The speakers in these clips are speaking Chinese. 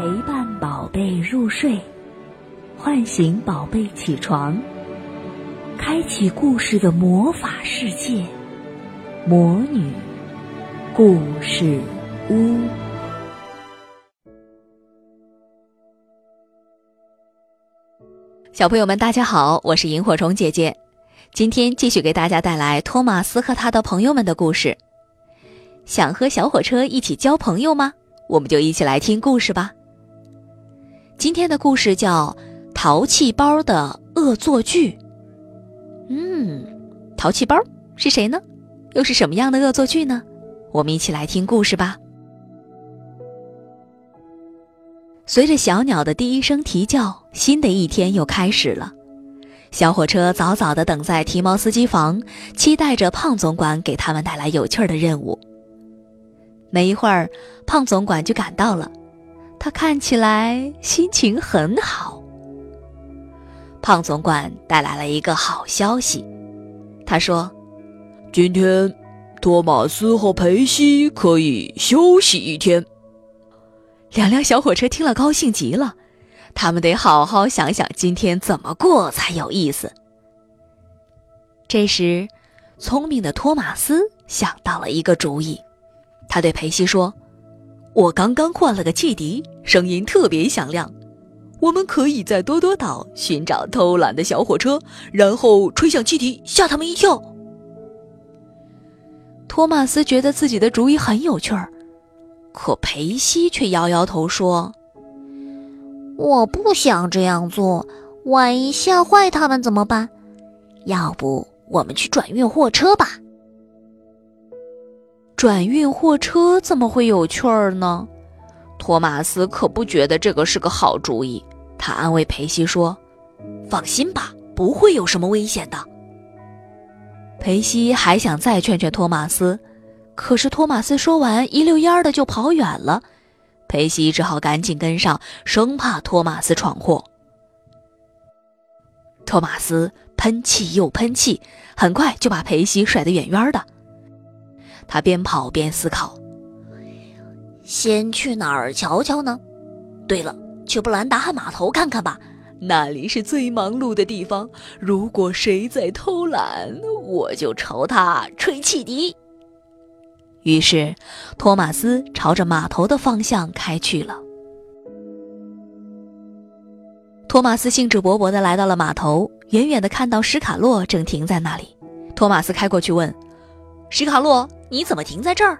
陪伴宝贝入睡，唤醒宝贝起床，开启故事的魔法世界——魔女故事屋。小朋友们，大家好，我是萤火虫姐姐。今天继续给大家带来托马斯和他的朋友们的故事。想和小火车一起交朋友吗？我们就一起来听故事吧。今天的故事叫《淘气包的恶作剧》。嗯，淘气包是谁呢？又是什么样的恶作剧呢？我们一起来听故事吧。随着小鸟的第一声啼叫，新的一天又开始了。小火车早早地等在提毛司机房，期待着胖总管给他们带来有趣儿的任务。没一会儿，胖总管就赶到了，他看起来心情很好。胖总管带来了一个好消息，他说：“今天，托马斯和裴西可以休息一天。”两辆小火车听了，高兴极了。他们得好好想想今天怎么过才有意思。这时，聪明的托马斯想到了一个主意，他对裴西说：“我刚刚换了个汽笛，声音特别响亮。我们可以在多多岛寻找偷懒的小火车，然后吹响汽笛，吓他们一跳。”托马斯觉得自己的主意很有趣儿，可裴西却摇摇头说。我不想这样做，万一吓坏他们怎么办？要不我们去转运货车吧？转运货车怎么会有趣儿呢？托马斯可不觉得这个是个好主意。他安慰裴西说：“放心吧，不会有什么危险的。”裴西还想再劝劝托马斯，可是托马斯说完，一溜烟儿的就跑远了。裴西只好赶紧跟上，生怕托马斯闯祸。托马斯喷气又喷气，很快就把裴西甩得远远的。他边跑边思考：先去哪儿瞧瞧呢？对了，去布兰达汉码头看看吧，那里是最忙碌的地方。如果谁在偷懒，我就朝他吹汽笛。于是，托马斯朝着码头的方向开去了。托马斯兴致勃勃地来到了码头，远远地看到史卡洛正停在那里。托马斯开过去问：“史卡洛，你怎么停在这儿？”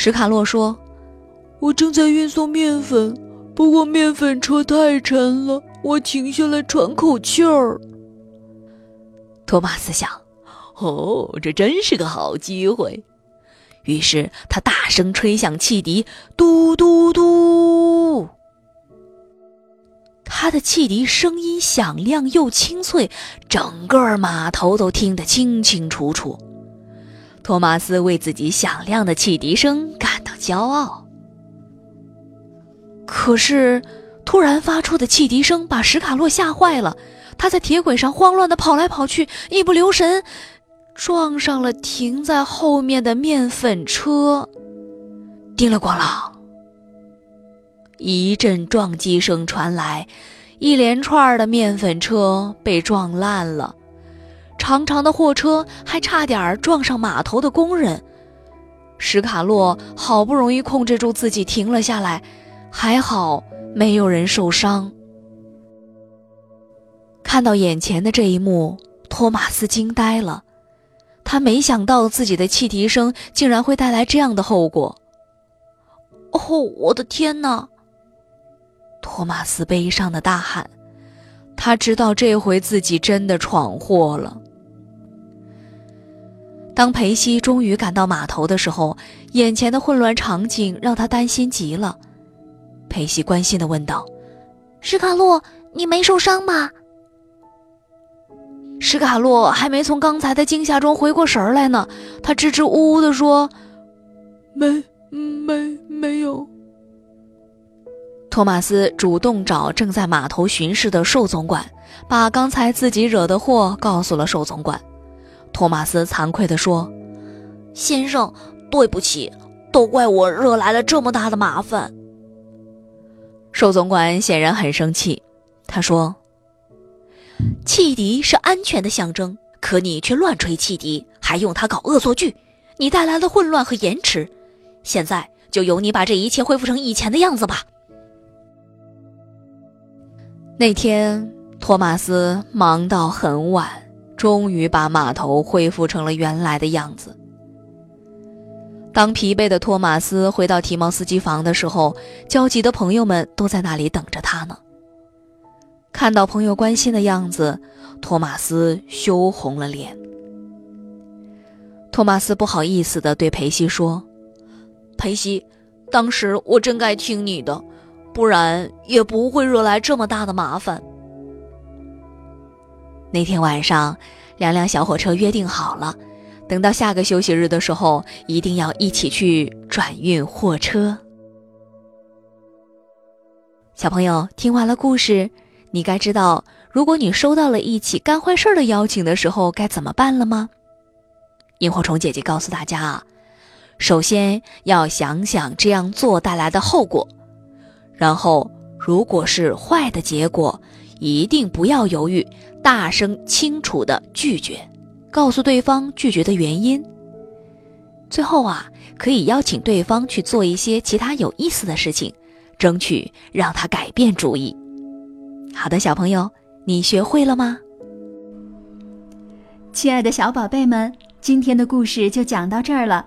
史卡洛说：“我正在运送面粉，不过面粉车太沉了，我停下来喘口气儿。”托马斯想：“哦，这真是个好机会。”于是他大声吹响汽笛，嘟嘟嘟。他的汽笛声音响亮又清脆，整个码头都听得清清楚楚。托马斯为自己响亮的汽笛声感到骄傲。可是，突然发出的汽笛声把史卡洛吓坏了，他在铁轨上慌乱地跑来跑去，一不留神。撞上了停在后面的面粉车，叮了咣啷，一阵撞击声传来，一连串的面粉车被撞烂了，长长的货车还差点撞上码头的工人。史卡洛好不容易控制住自己停了下来，还好没有人受伤。看到眼前的这一幕，托马斯惊呆了。他没想到自己的汽笛声竟然会带来这样的后果。哦，我的天哪！托马斯悲伤的大喊。他知道这回自己真的闯祸了。当裴西终于赶到码头的时候，眼前的混乱场景让他担心极了。裴西关心的问道：“史卡洛，你没受伤吧？”史卡洛还没从刚才的惊吓中回过神来呢，他支支吾吾地说：“没，没，没有。”托马斯主动找正在码头巡视的寿总管，把刚才自己惹的祸告诉了寿总管。托马斯惭愧地说：“先生，对不起，都怪我惹来了这么大的麻烦。”寿总管显然很生气，他说：“汽笛是安全的象征，可你却乱吹汽笛，还用它搞恶作剧，你带来了混乱和延迟。现在就由你把这一切恢复成以前的样子吧。”那天，托马斯忙到很晚，终于把码头恢复成了原来的样子。当疲惫的托马斯回到提毛斯机房的时候，焦急的朋友们都在那里等着他呢。看到朋友关心的样子，托马斯羞红了脸。托马斯不好意思地对裴西说：“裴西，当时我真该听你的。”不然也不会惹来这么大的麻烦。那天晚上，两辆小火车约定好了，等到下个休息日的时候，一定要一起去转运货车。小朋友，听完了故事，你该知道，如果你收到了一起干坏事的邀请的时候，该怎么办了吗？萤火虫姐姐告诉大家啊，首先要想想这样做带来的后果。然后，如果是坏的结果，一定不要犹豫，大声清楚的拒绝，告诉对方拒绝的原因。最后啊，可以邀请对方去做一些其他有意思的事情，争取让他改变主意。好的，小朋友，你学会了吗？亲爱的小宝贝们，今天的故事就讲到这儿了。